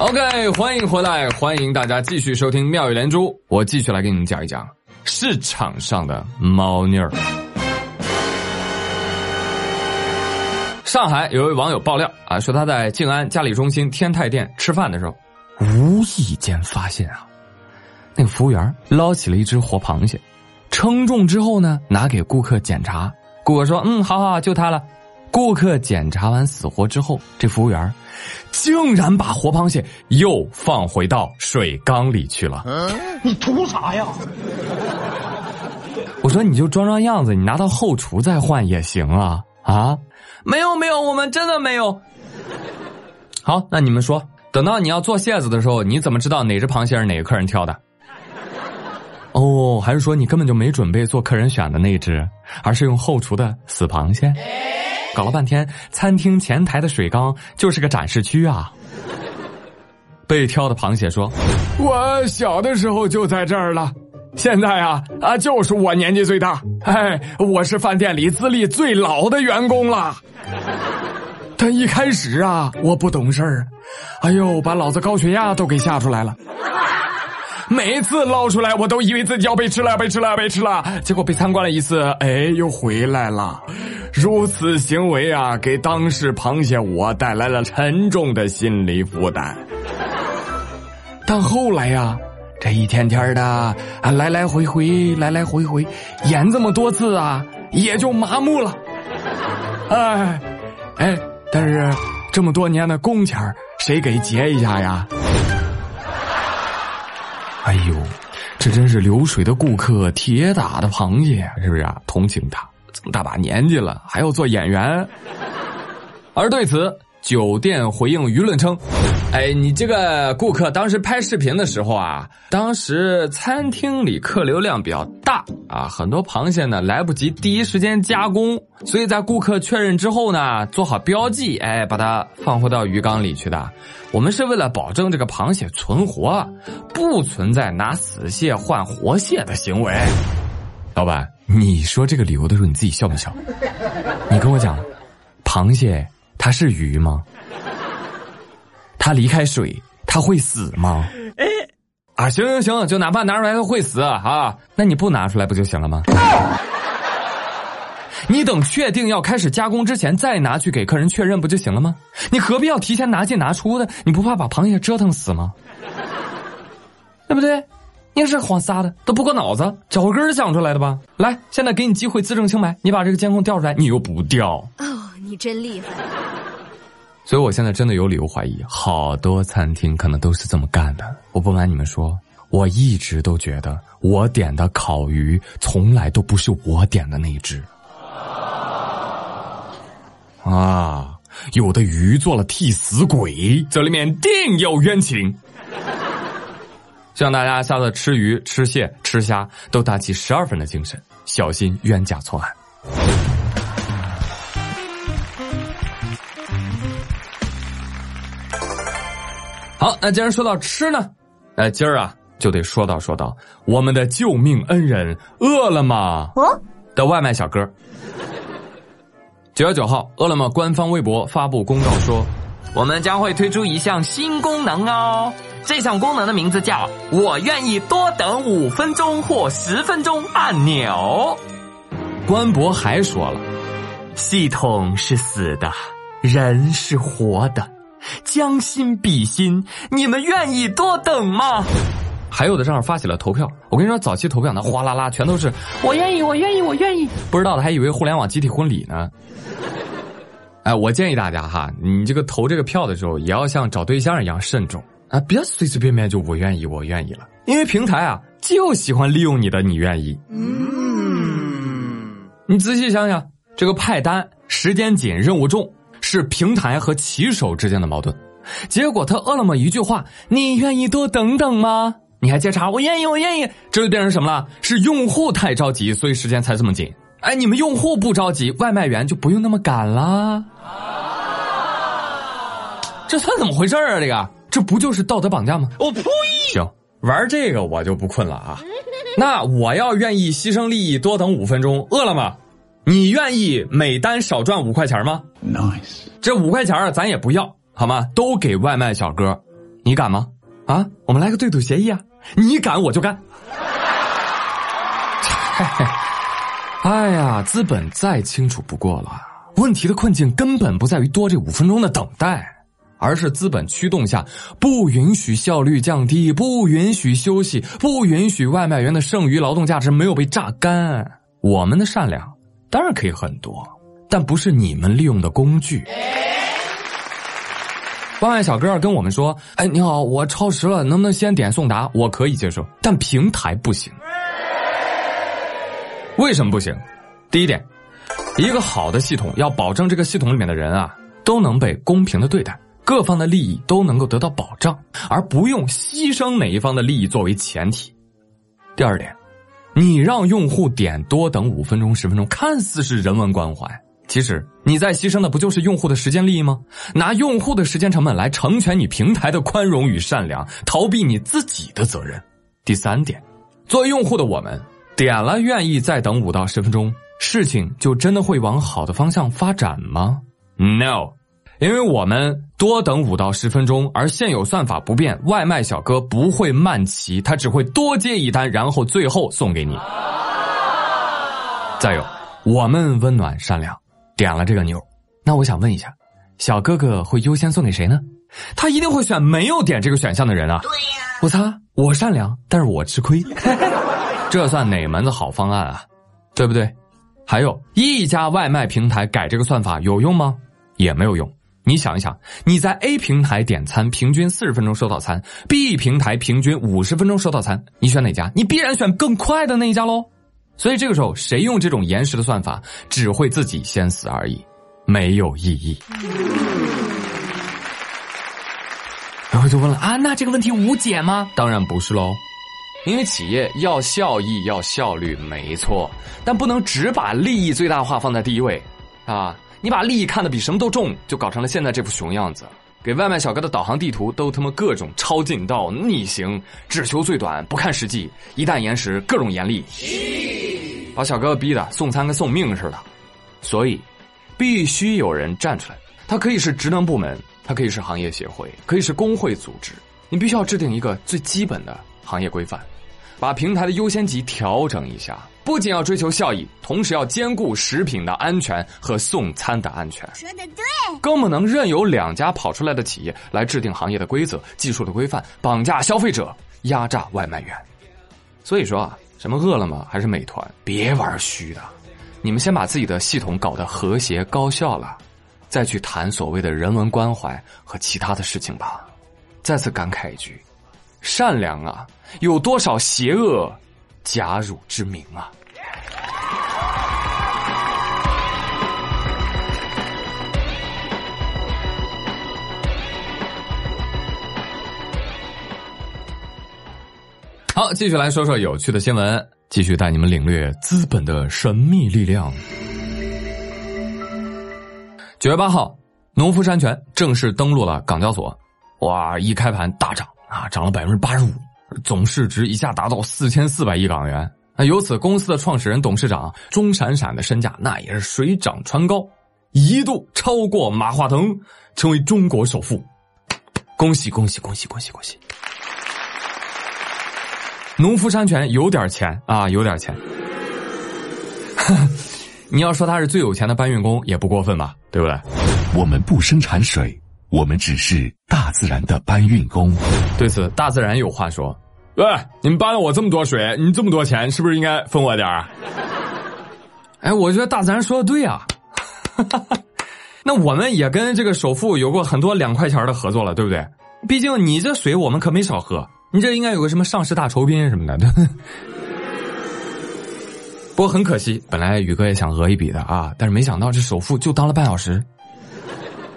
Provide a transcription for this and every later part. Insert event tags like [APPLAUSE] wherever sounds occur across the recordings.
OK，欢迎回来，欢迎大家继续收听妙语连珠。我继续来给你们讲一讲市场上的猫腻儿。上海有位网友爆料啊，说他在静安嘉里中心天泰店吃饭的时候，无意间发现啊，那个服务员捞起了一只活螃蟹，称重之后呢，拿给顾客检查。顾客说：“嗯，好好好，就它了。”顾客检查完死活之后，这服务员竟然把活螃蟹又放回到水缸里去了。你图啥呀？我说你就装装样子，你拿到后厨再换也行啊啊！没有没有，我们真的没有。好，那你们说，等到你要做蟹子的时候，你怎么知道哪只螃蟹是哪个客人挑的？哦，还是说你根本就没准备做客人选的那只，而是用后厨的死螃蟹？找了半天，餐厅前台的水缸就是个展示区啊！被挑的螃蟹说：“我小的时候就在这儿了，现在啊啊，就是我年纪最大，哎，我是饭店里资历最老的员工了。但一开始啊，我不懂事儿，哎呦，把老子高血压都给吓出来了。”每一次捞出来，我都以为自己要被吃了，被吃了，被吃了。结果被参观了一次，哎，又回来了。如此行为啊，给当事螃蟹我带来了沉重的心理负担。但后来呀，这一天天的啊，来来回回，来来回回，演这么多次啊，也就麻木了。哎，哎，但是这么多年的工钱谁给结一下呀？哎呦，这真是流水的顾客，铁打的螃蟹，是不是啊？同情他，这么大把年纪了，还要做演员。而对此，酒店回应舆论称：“哎，你这个顾客当时拍视频的时候啊，当时餐厅里客流量比较大啊，很多螃蟹呢来不及第一时间加工，所以在顾客确认之后呢，做好标记，哎，把它放回到鱼缸里去的。我们是为了保证这个螃蟹存活，不存在拿死蟹换活蟹的行为。老板，你说这个理由的时候，你自己笑不笑？你跟我讲，螃蟹。”它是鱼吗？它离开水，它会死吗？哎，啊，行行行，就哪怕拿出来它会死啊，那你不拿出来不就行了吗？你等确定要开始加工之前再拿去给客人确认不就行了吗？你何必要提前拿进拿出的？你不怕把螃蟹折腾死吗？对不对？你是慌撒的？都不过脑子，脚跟想出来的吧？来，现在给你机会自证清白，你把这个监控调出来，你又不调。哦，你真厉害。所以，我现在真的有理由怀疑，好多餐厅可能都是这么干的。我不瞒你们说，我一直都觉得，我点的烤鱼从来都不是我点的那一只。啊，有的鱼做了替死鬼，这里面定有冤情。希望大家下次吃鱼、吃蟹、吃虾都打起十二分的精神，小心冤假错案。好，那既然说到吃呢，那，今儿啊就得说到说到我们的救命恩人饿了么的外卖小哥。九月九号，饿了么官方微博发布公告说，我们将会推出一项新功能哦。这项功能的名字叫“我愿意多等五分钟或十分钟”按钮。官博还说了，系统是死的，人是活的。将心比心，你们愿意多等吗？还有的账号发起了投票，我跟你说，早期投票那哗啦啦全都是我愿意，我愿意，我愿意。不知道的还以为互联网集体婚礼呢。[LAUGHS] 哎，我建议大家哈，你这个投这个票的时候，也要像找对象一样慎重啊，别随随便便就我愿意，我愿意了。因为平台啊，就喜欢利用你的你愿意。嗯，你仔细想想，这个派单时间紧，任务重。是平台和骑手之间的矛盾，结果他饿了么一句话：“你愿意多等等吗？”你还接茬：“我愿意，我愿意。”这就变成什么了？是用户太着急，所以时间才这么紧。哎，你们用户不着急，外卖员就不用那么赶了。这算怎么回事啊？这个，这不就是道德绑架吗？我呸！行，玩这个我就不困了啊。[LAUGHS] 那我要愿意牺牲利益多等五分钟，饿了么。你愿意每单少赚五块钱吗？Nice，这五块钱咱也不要，好吗？都给外卖小哥。你敢吗？啊，我们来个对赌协议啊！你敢我就干。[LAUGHS] 哎呀，资本再清楚不过了，问题的困境根本不在于多这五分钟的等待，而是资本驱动下不允许效率降低，不允许休息，不允许外卖员的剩余劳动价值没有被榨干。我们的善良当然可以很多，但不是你们利用的工具。外卖小哥跟我们说：“哎，你好，我超时了，能不能先点送达？我可以接受，但平台不行。为什么不行？第一点，一个好的系统要保证这个系统里面的人啊都能被公平的对待，各方的利益都能够得到保障，而不用牺牲哪一方的利益作为前提。第二点，你让用户点多等五分钟、十分钟，看似是人文关怀。”其实你在牺牲的不就是用户的时间利益吗？拿用户的时间成本来成全你平台的宽容与善良，逃避你自己的责任。第三点，作为用户的我们点了愿意再等五到十分钟，事情就真的会往好的方向发展吗？No，因为我们多等五到十分钟，而现有算法不变，外卖小哥不会慢骑，他只会多接一单，然后最后送给你。再有，我们温暖善良。点了这个妞，那我想问一下，小哥哥会优先送给谁呢？他一定会选没有点这个选项的人啊！对呀，我擦，我善良，但是我吃亏，[LAUGHS] 这算哪门子好方案啊？对不对？还有一家外卖平台改这个算法有用吗？也没有用。你想一想，你在 A 平台点餐，平均四十分钟收到餐；B 平台平均五十分钟收到餐，你选哪家？你必然选更快的那一家喽。所以这个时候，谁用这种延时的算法，只会自己先死而已，没有意义。然后就问了啊，那这个问题无解吗？当然不是喽，因为企业要效益、要效率，没错，但不能只把利益最大化放在第一位，啊，你把利益看得比什么都重，就搞成了现在这副熊样子。给外卖小哥的导航地图都他妈各种超近道、逆行，只求最短，不看实际，一旦延时，各种严厉。把小哥哥逼的送餐跟送命似的，所以必须有人站出来。他可以是职能部门，他可以是行业协会，可以是工会组织。你必须要制定一个最基本的行业规范，把平台的优先级调整一下。不仅要追求效益，同时要兼顾食品的安全和送餐的安全。说的对，更不能任由两家跑出来的企业来制定行业的规则、技术的规范，绑架消费者，压榨外卖员。所以说啊。什么饿了么还是美团？别玩虚的，你们先把自己的系统搞得和谐高效了，再去谈所谓的人文关怀和其他的事情吧。再次感慨一句：善良啊，有多少邪恶假汝之名啊！好，继续来说说有趣的新闻，继续带你们领略资本的神秘力量。九月八号，农夫山泉正式登陆了港交所，哇，一开盘大涨啊，涨了百分之八十五，总市值一下达到四千四百亿港元。那由此，公司的创始人、董事长钟闪闪的身价那也是水涨船高，一度超过马化腾，成为中国首富。恭喜恭喜恭喜恭喜恭喜！农夫山泉有点钱啊，有点钱。[LAUGHS] 你要说他是最有钱的搬运工也不过分吧，对不对？我们不生产水，我们只是大自然的搬运工。对此，大自然有话说：“喂，你们搬了我这么多水，你这么多钱，是不是应该分我点儿？” [LAUGHS] 哎，我觉得大自然说的对啊。[LAUGHS] 那我们也跟这个首富有过很多两块钱的合作了，对不对？毕竟你这水我们可没少喝。你这应该有个什么上市大酬宾什么的，[LAUGHS] 不过很可惜，本来宇哥也想讹一笔的啊，但是没想到这首付就当了半小时，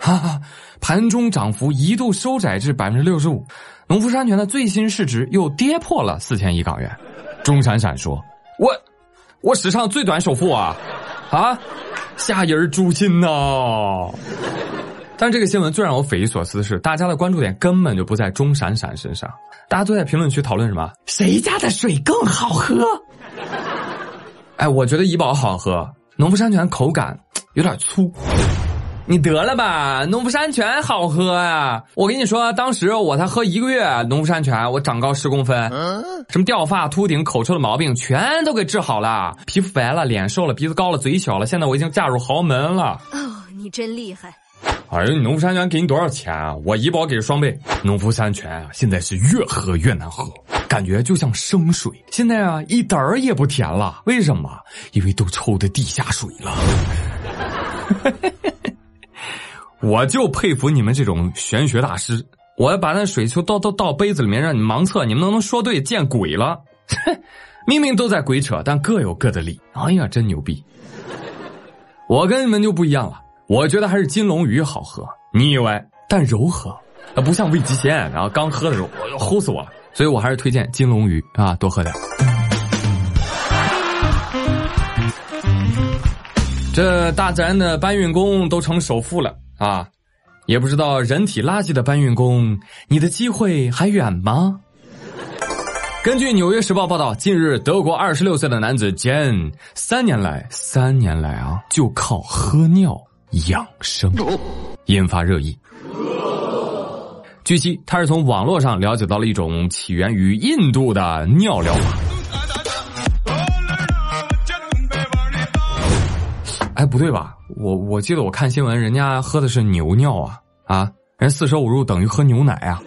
哈哈，盘中涨幅一度收窄至百分之六十五，农夫山泉的最新市值又跌破了四千亿港元。钟闪闪说：“我，我史上最短首付啊，啊，吓人诛心呐！”但这个新闻最让我匪夷所思的是，大家的关注点根本就不在钟闪闪身上，大家都在评论区讨论什么？谁家的水更好喝？哎，我觉得怡宝好喝，农夫山泉口感有点粗，你得了吧，农夫山泉好喝啊！我跟你说，当时我才喝一个月农夫山泉，我长高十公分，什么掉发、秃顶、口臭的毛病全都给治好了，皮肤白了，脸瘦了，鼻子高了，嘴小了。现在我已经嫁入豪门了。哦，你真厉害！哎呦，你农夫山泉给你多少钱啊？我医保给双倍。农夫山泉啊，现在是越喝越难喝，感觉就像生水。现在啊，一点儿也不甜了。为什么？因为都抽的地下水了。[LAUGHS] 我就佩服你们这种玄学大师！我要把那水球倒倒倒杯子里面，让你盲测，你们能不能说对？见鬼了！[LAUGHS] 明明都在鬼扯，但各有各的理。哎呀，真牛逼！我跟你们就不一样了，我觉得还是金龙鱼好喝，你以为但柔和，不像味极鲜。然后刚喝的时候，我要，齁死我了！所以我还是推荐金龙鱼啊，多喝点。这大自然的搬运工都成首富了。啊，也不知道人体垃圾的搬运工，你的机会还远吗？根据《纽约时报》报道，近日德国二十六岁的男子 Jan 三年来三年来啊，就靠喝尿养生，引发热议。据悉，他是从网络上了解到了一种起源于印度的尿疗法。哎，不对吧？我我记得我看新闻，人家喝的是牛尿啊啊！人四舍五入等于喝牛奶啊！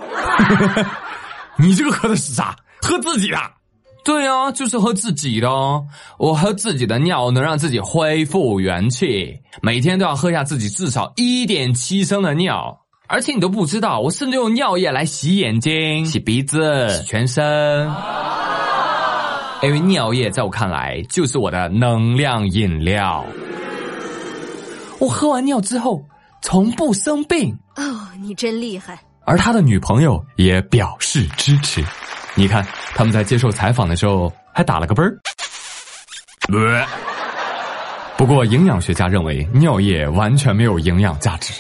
[LAUGHS] 你这个喝的是啥？喝自己的？对呀，就是喝自己的。我喝自己的尿能让自己恢复元气，每天都要喝下自己至少一点七升的尿。而且你都不知道，我甚至用尿液来洗眼睛、洗鼻子、洗全身。因为尿液在我看来就是我的能量饮料。我喝完尿之后，从不生病哦，你真厉害。而他的女朋友也表示支持。你看，他们在接受采访的时候还打了个啵儿。不过，营养学家认为尿液完全没有营养价值。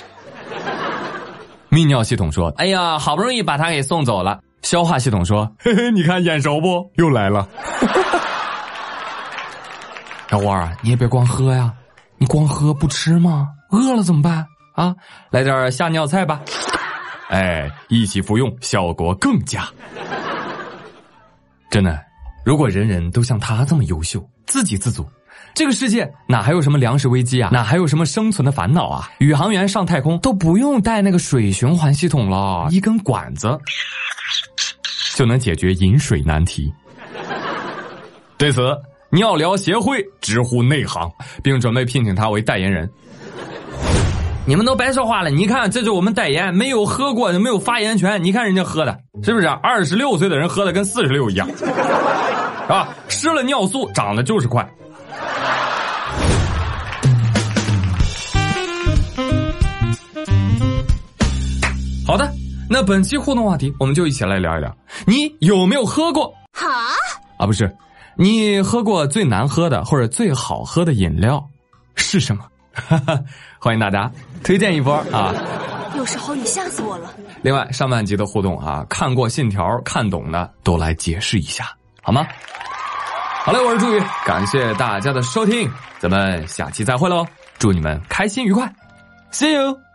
泌尿系统说：“哎呀，好不容易把他给送走了。”消化系统说：“嘿嘿，你看眼熟不？又来了。[LAUGHS] ”小花啊，你也别光喝呀。你光喝不吃吗？饿了怎么办啊？来点下尿菜吧，哎，一起服用效果更佳。真的，如果人人都像他这么优秀，自给自足，这个世界哪还有什么粮食危机啊？哪还有什么生存的烦恼啊？宇航员上太空都不用带那个水循环系统了，一根管子就能解决饮水难题。对此。尿疗协会直呼内行，并准备聘请他为代言人。你们都白说话了，你看，这是我们代言，没有喝过就没有发言权。你看人家喝的，是不是？二十六岁的人喝的跟四十六一样，[LAUGHS] 啊，吃了尿素长得就是快。好的，那本期互动话题，我们就一起来聊一聊，你有没有喝过？哈啊，不是。你喝过最难喝的或者最好喝的饮料是什么？[LAUGHS] 欢迎大家推荐一波啊！有时候你吓死我了。另外，上半集的互动啊，看过《信条》看懂的都来解释一下好吗？好嘞，我是朱宇，感谢大家的收听，咱们下期再会喽！祝你们开心愉快，See you。